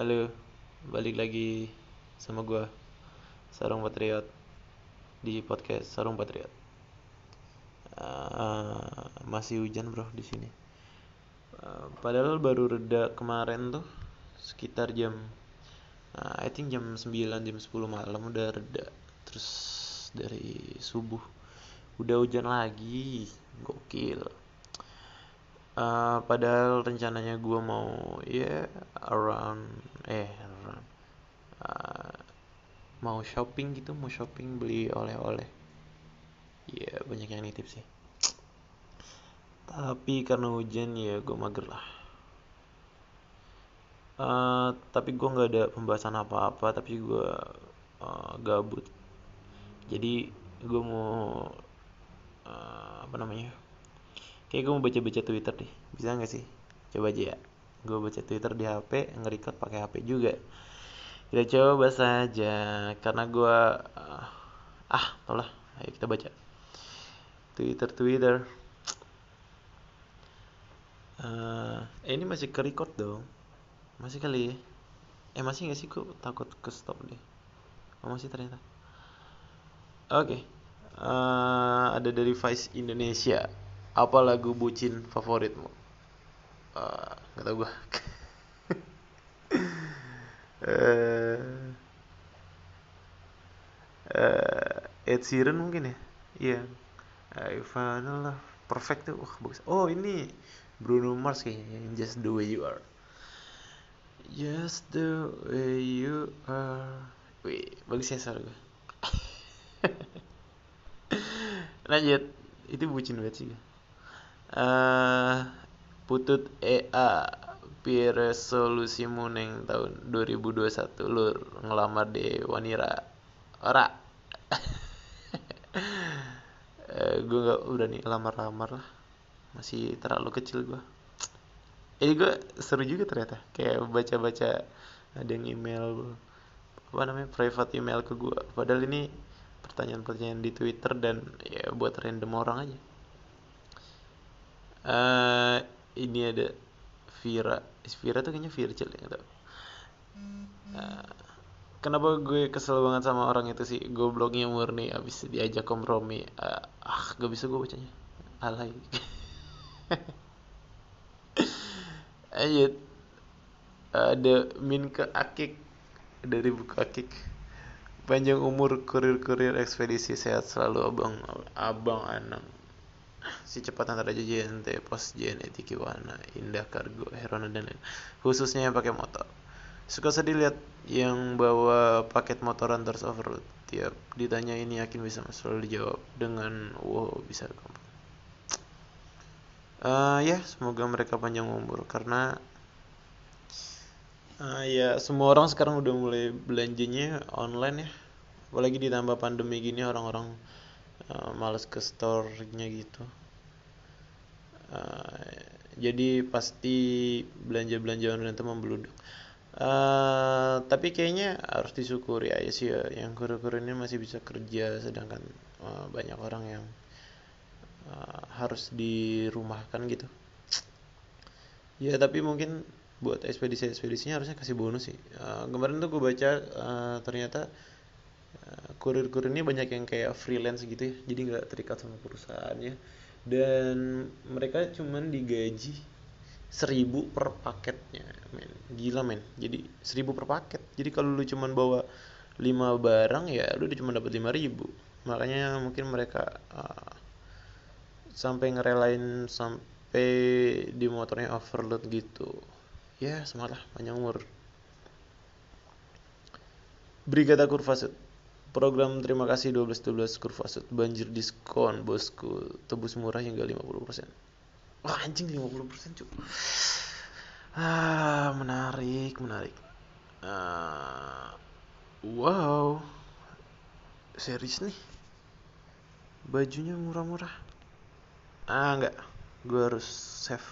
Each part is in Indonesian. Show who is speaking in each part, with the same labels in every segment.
Speaker 1: Halo, balik lagi sama gua Sarung Patriot di podcast Sarung Patriot. Uh, masih hujan bro di sini. Uh, padahal baru reda kemarin tuh sekitar jam uh, I think jam 9 jam 10 malam udah reda. Terus dari subuh udah hujan lagi. Gokil. Uh, padahal rencananya gue mau ya yeah, around eh around, uh, mau shopping gitu mau shopping beli oleh-oleh. Ya yeah, banyak yang nitip sih. Tapi karena hujan ya gue mager lah. Uh, tapi gue nggak ada pembahasan apa-apa tapi gue uh, gabut. Jadi gue mau uh, apa namanya Kayak gue mau baca-baca Twitter deh. Bisa nggak sih? Coba aja ya. Gue baca Twitter di HP, nge-record pakai HP juga. Kita coba saja karena gue ah, tau lah. Ayo kita baca. Twitter Twitter. Uh, eh, ini masih ke record dong. Masih kali ya? Eh masih nggak sih? Gue takut ke stop deh. Oh masih ternyata. Oke. Okay. Uh, ada dari Vice Indonesia apa lagu bucin favoritmu? Uh, nggak tahu gue uh, uh, Ed Sheeran mungkin ya? Iya. Yeah. I found love. Perfect tuh wah bagus. Oh ini Bruno Mars kayaknya Just the way you are. Just the way you are. Wih bagus ya suara gue lanjut. Itu bucin banget sih uh, putut EA pi resolusimu neng tahun 2021 lur ngelamar di Wanira. Ora. Uh, gue gak udah nih lamar-lamar lah. Masih terlalu kecil gue ini gue seru juga ternyata kayak baca-baca ada yang email apa namanya private email ke gue padahal ini pertanyaan-pertanyaan di Twitter dan ya buat random orang aja uh, ini ada Vira. Vira tuh kayaknya Virgil ya tau uh, kenapa gue kesel banget sama orang itu sih? Gobloknya murni abis diajak kompromi. Uh, ah gak bisa gue bacanya. Alay. Ayo ada min ke akik. Dari buku akik. Panjang umur kurir-kurir ekspedisi sehat selalu abang abang anang si cepat antar aja JNT, Pos JNE, Tiki Wana, Indah Kargo, Herona dan lain. Khususnya yang pakai motor. Suka sedih lihat yang bawa paket motoran terus overload. Tiap ditanya ini yakin bisa selalu dijawab dengan wow bisa gampang. Uh, ya semoga mereka panjang umur karena uh, ya semua orang sekarang udah mulai belanjanya online ya apalagi ditambah pandemi gini orang-orang uh, males ke store-nya gitu. Uh, jadi pasti belanja-belanja online itu membludak uh, tapi kayaknya harus disyukuri aja sih ya yang kurir-kurir ini masih bisa kerja sedangkan uh, banyak orang yang uh, harus dirumahkan gitu. Ya tapi mungkin buat ekspedisi-ekspedisinya harusnya kasih bonus sih. Uh, kemarin tuh gue baca uh, ternyata kurir-kurir ini banyak yang kayak freelance gitu ya. Jadi nggak terikat sama perusahaannya dan mereka cuman digaji seribu per paketnya men. Gila men. Jadi seribu per paket. Jadi kalau lu cuman bawa lima barang ya lu cuma dapat lima ribu. Makanya mungkin mereka uh, sampai ngerelain sampai di motornya overload gitu. Ya semangat lah panjang umur. Brigada Kurvasut Program terima kasih 12-12 kurva sud banjir diskon bosku. Tebus murah hingga 50% Wah anjing 50% cuy Ah menarik menarik. Uh, Wow. Series nih? Bajunya murah-murah? Ah enggak. Gue harus save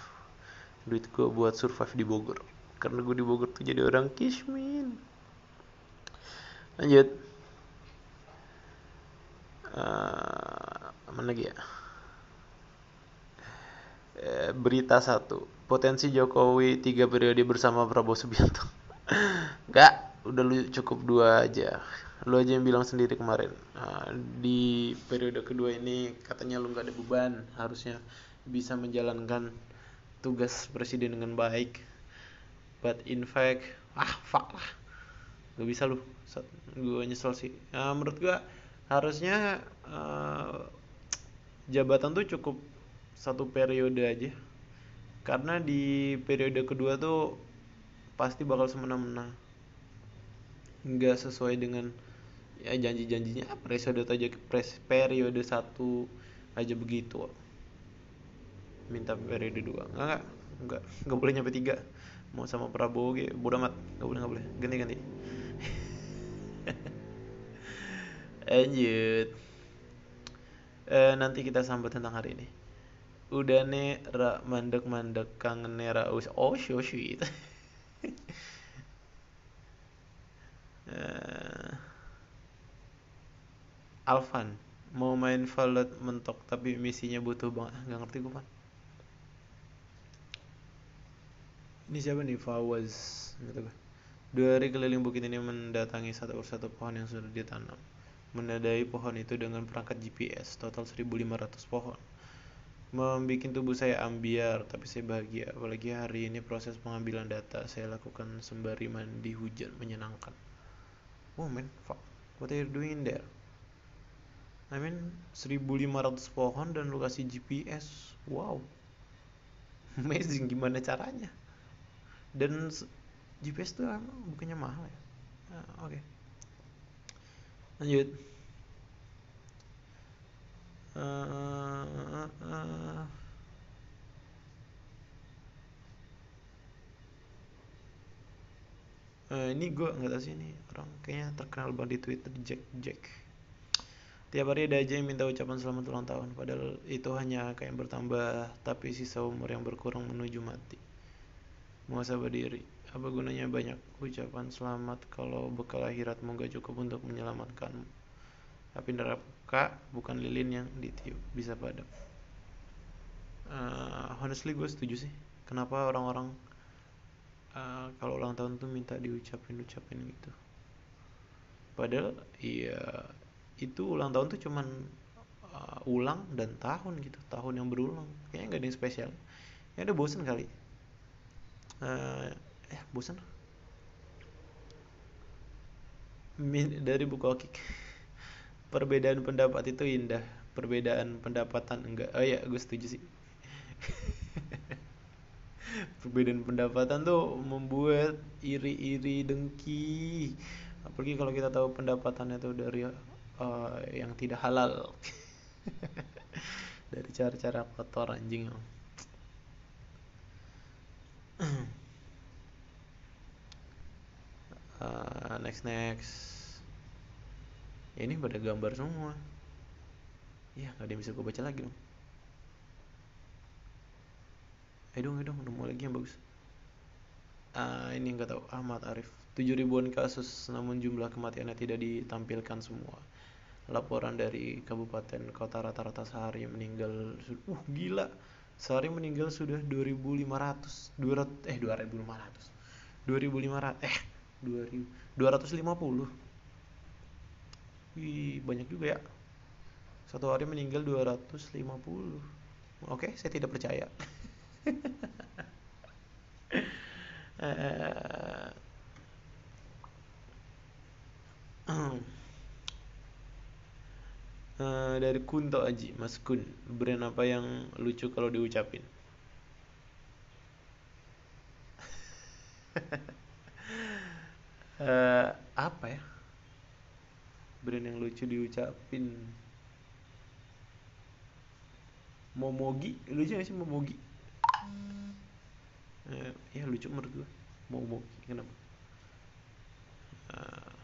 Speaker 1: Duit gue buat survive di Bogor. Karena gue di Bogor tuh jadi orang kismin. Lanjut uh, mana lagi ya eh, berita satu potensi Jokowi tiga periode bersama Prabowo Subianto Enggak, udah lu cukup dua aja. Lu aja yang bilang sendiri kemarin. Nah, di periode kedua ini katanya lu nggak ada beban, harusnya bisa menjalankan tugas presiden dengan baik. But in fact, ah fuck lah. Gak bisa lu. Gue nyesel sih. Menurut gue harusnya uh, jabatan tuh cukup satu periode aja. Karena di periode kedua tuh pasti bakal semena-mena. Nggak sesuai dengan ya janji-janjinya. Periode aja periode satu aja begitu minta periode dua. Nggak nggak nggak. Boleh nyampe tiga. Mau sama Prabowo gitu bodoh amat. Nggak boleh nggak boleh. Ganti ganti lanjut. Eh, nanti kita sambut tentang hari ini. Udah nih ra mandek mandek kangen nera us oh shu sweet uh, Alvan mau main Valet mentok tapi misinya butuh banget. Nggak ngerti gue pan ini siapa nih? Fawaz dua hari keliling bukit ini mendatangi satu persatu pohon yang sudah ditanam menadai pohon itu dengan perangkat GPS total 1500 pohon. Membuat tubuh saya ambiar tapi saya bahagia. Apalagi hari ini proses pengambilan data saya lakukan sembari mandi hujan menyenangkan. Oh man fuck. What are you doing there? I mean 1500 pohon dan lokasi GPS wow. Amazing gimana caranya? Dan GPS tuh bukannya mahal ya? Uh, oke. okay. Lanjut. Uh, uh, uh, ini gue nggak tahu sih ini orang kayaknya terkenal banget di Twitter Jack Jack. Tiap hari ada aja yang minta ucapan selamat ulang tahun padahal itu hanya kayak bertambah tapi sisa umur yang berkurang menuju mati. Mau sabar diri apa gunanya banyak ucapan selamat kalau bekal akhiratmu gak cukup untuk menyelamatkanmu api neraka bukan lilin yang ditiup bisa padam. Uh, honestly gue setuju sih. Kenapa orang-orang uh, kalau ulang tahun tuh minta diucapin ucapin gitu? Padahal iya itu ulang tahun tuh cuman uh, ulang dan tahun gitu tahun yang berulang. Kayaknya nggak ada yang spesial. Ya udah bosen kali eh bosen dari buku Okik. Perbedaan pendapat itu indah. Perbedaan pendapatan enggak. Oh ya gue setuju sih. Perbedaan pendapatan tuh membuat iri-iri dengki. Apalagi kalau kita tahu pendapatannya tuh dari uh, yang tidak halal. Dari cara-cara kotor anjing uh, next next. Ya ini pada gambar semua. Ya nggak ada yang bisa gue baca lagi dong. Ayo dong ayo dong nemu lagi yang bagus. Uh, ini nggak tahu. Ahmad Arif. 7 ribuan kasus namun jumlah kematiannya tidak ditampilkan semua. Laporan dari kabupaten kota rata-rata sehari meninggal uh gila. Sehari meninggal sudah 2500 200 eh 2500 2500 eh 2000 250 Wih, banyak juga ya. Satu hari meninggal 250. Oke, saya tidak percaya. uh, dari Kunto Aji, Mas Kun, brand apa yang lucu kalau diucapin? uh, apa ya? brand yang lucu diucapin. Momogi? Lucu gak sih Momogi? Uh, ya lucu menurut gue Momogi kenapa? Uh,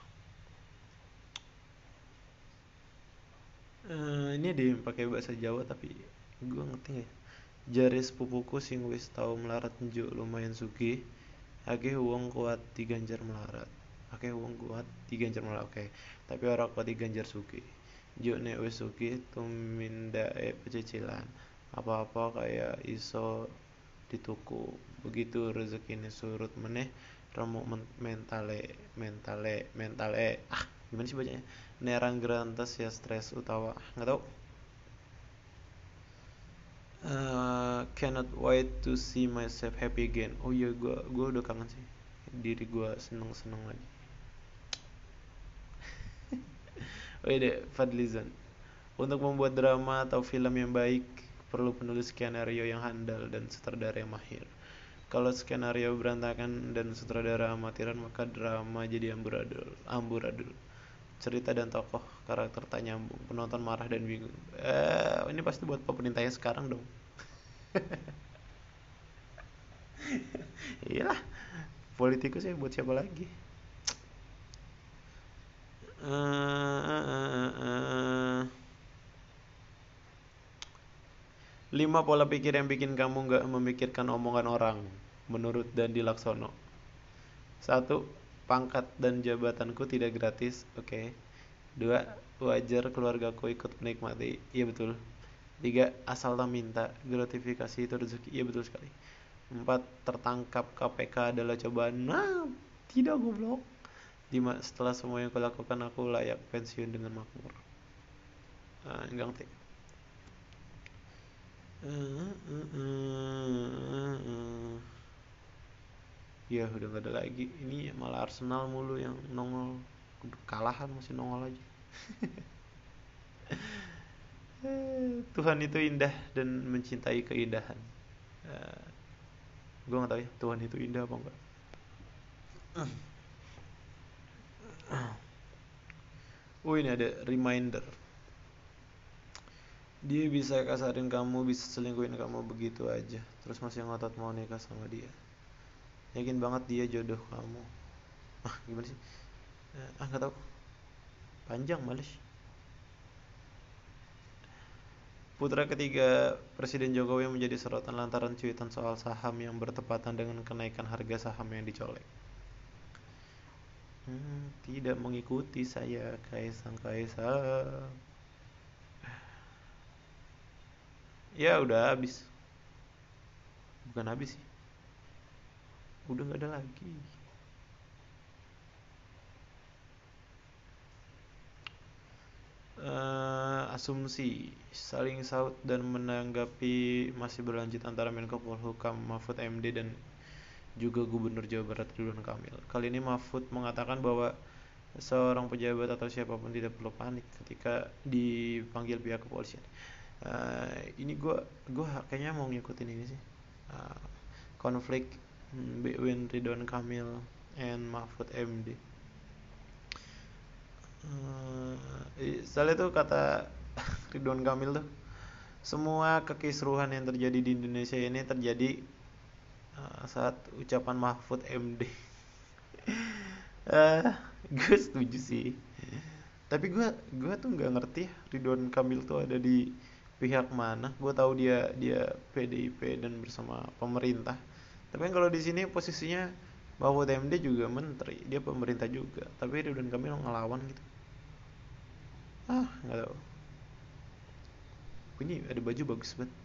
Speaker 1: uh, ini ada yang pakai bahasa Jawa tapi gue ngerti ya? Jaris pupuku sing wis tau melarat njuk lumayan suki akeh wong kuat diganjar melarat akeh wong kuat diganjar malah oke. Okay. tapi orang kuat diganjar suki. Juk nek wis suki tumindake pecicilan. Apa-apa kayak iso dituku. Begitu rezeki ini surut meneh Remo mentale mentale mentale. Ah gimana sih bacanya? Nerang Grantes ya stres utawa nggak tahu. Uh, cannot wait to see myself happy again. Oh iya gue gue udah kangen sih. Diri gue seneng seneng lagi deh Fadlizon untuk membuat drama atau film yang baik perlu penulis skenario yang handal dan sutradara yang mahir kalau skenario berantakan dan sutradara amatiran maka drama jadi amburadul. Amburadul. Cerita dan tokoh karakter tak nyambung, penonton marah dan bingung. Eh, ini pasti buat pemerintahnya sekarang dong. Iyalah, politikus ya buat siapa lagi? Uh, uh, uh. Lima pola pikir yang bikin kamu nggak memikirkan omongan orang menurut Dandi Laksono. Satu, pangkat dan jabatanku tidak gratis. Oke. Okay. Dua, wajar keluargaku ikut menikmati. Iya betul. Tiga, asal tak minta. Gratifikasi itu rezeki. Iya betul sekali. Empat, tertangkap KPK adalah cobaan. Nah, tidak goblok. Setelah semua yang kulakukan aku layak pensiun dengan makmur. Nah, enggak ngerti. Uh, uh, uh, uh, ya udah gak ada lagi. Ini malah Arsenal mulu yang nongol. Kalahan masih nongol aja. Tuhan itu indah dan mencintai keindahan. Uh, eh, gue gak tahu ya Tuhan itu indah apa enggak Oh ini ada reminder. Dia bisa kasarin kamu, bisa selingkuhin kamu begitu aja. Terus masih ngotot mau nikah sama dia. Yakin banget dia jodoh kamu. Ah gimana sih? Eh, ah nggak tahu. Panjang males. Putra ketiga Presiden Jokowi menjadi sorotan lantaran cuitan soal saham yang bertepatan dengan kenaikan harga saham yang dicolek. Hmm, tidak mengikuti saya Kaisang Kaisang. Ya udah habis. Bukan habis sih udah nggak ada lagi uh, asumsi saling saut dan menanggapi masih berlanjut antara Menko Polhukam Mahfud MD dan juga Gubernur Jawa Barat Ridwan Kamil. Kali ini Mahfud mengatakan bahwa seorang pejabat atau siapa pun tidak perlu panik ketika dipanggil pihak kepolisian. Uh, ini gue gue kayaknya mau ngikutin ini sih uh, konflik between Ridwan Kamil and Mahfud MD uh, soalnya tuh kata Ridwan Kamil tuh semua kekisruhan yang terjadi di Indonesia ini terjadi saat ucapan Mahfud MD uh, gue setuju sih. Tapi gue gue tuh nggak ngerti Ridwan Kamil tuh ada di pihak mana. Gue tahu dia dia PDIP dan bersama pemerintah. Tapi kan kalau di sini posisinya bahwa TMD juga menteri dia pemerintah juga. Tapi Ridwan Kamil ngelawan gitu. Ah nggak tahu. Ini ada baju bagus banget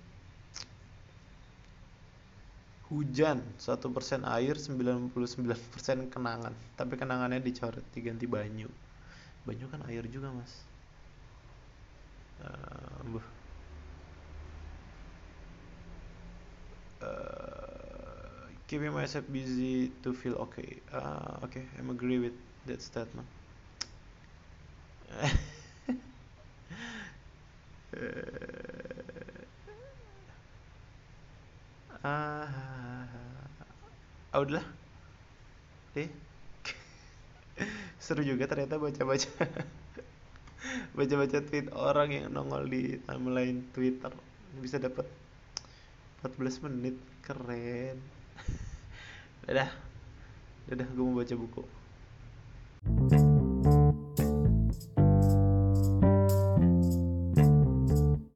Speaker 1: hujan satu persen air 99% kenangan. Tapi kenangannya dicoret diganti banyu. Banyu kan air juga mas. Uh, uh, keeping myself busy to feel okay. Uh, okay, I'm agree with that statement. ah, uh, udah eh seru juga ternyata baca-baca. Baca-baca tweet orang yang nongol di timeline Twitter. Bisa dapat 14 menit. Keren. Dadah. Dadah gue mau baca buku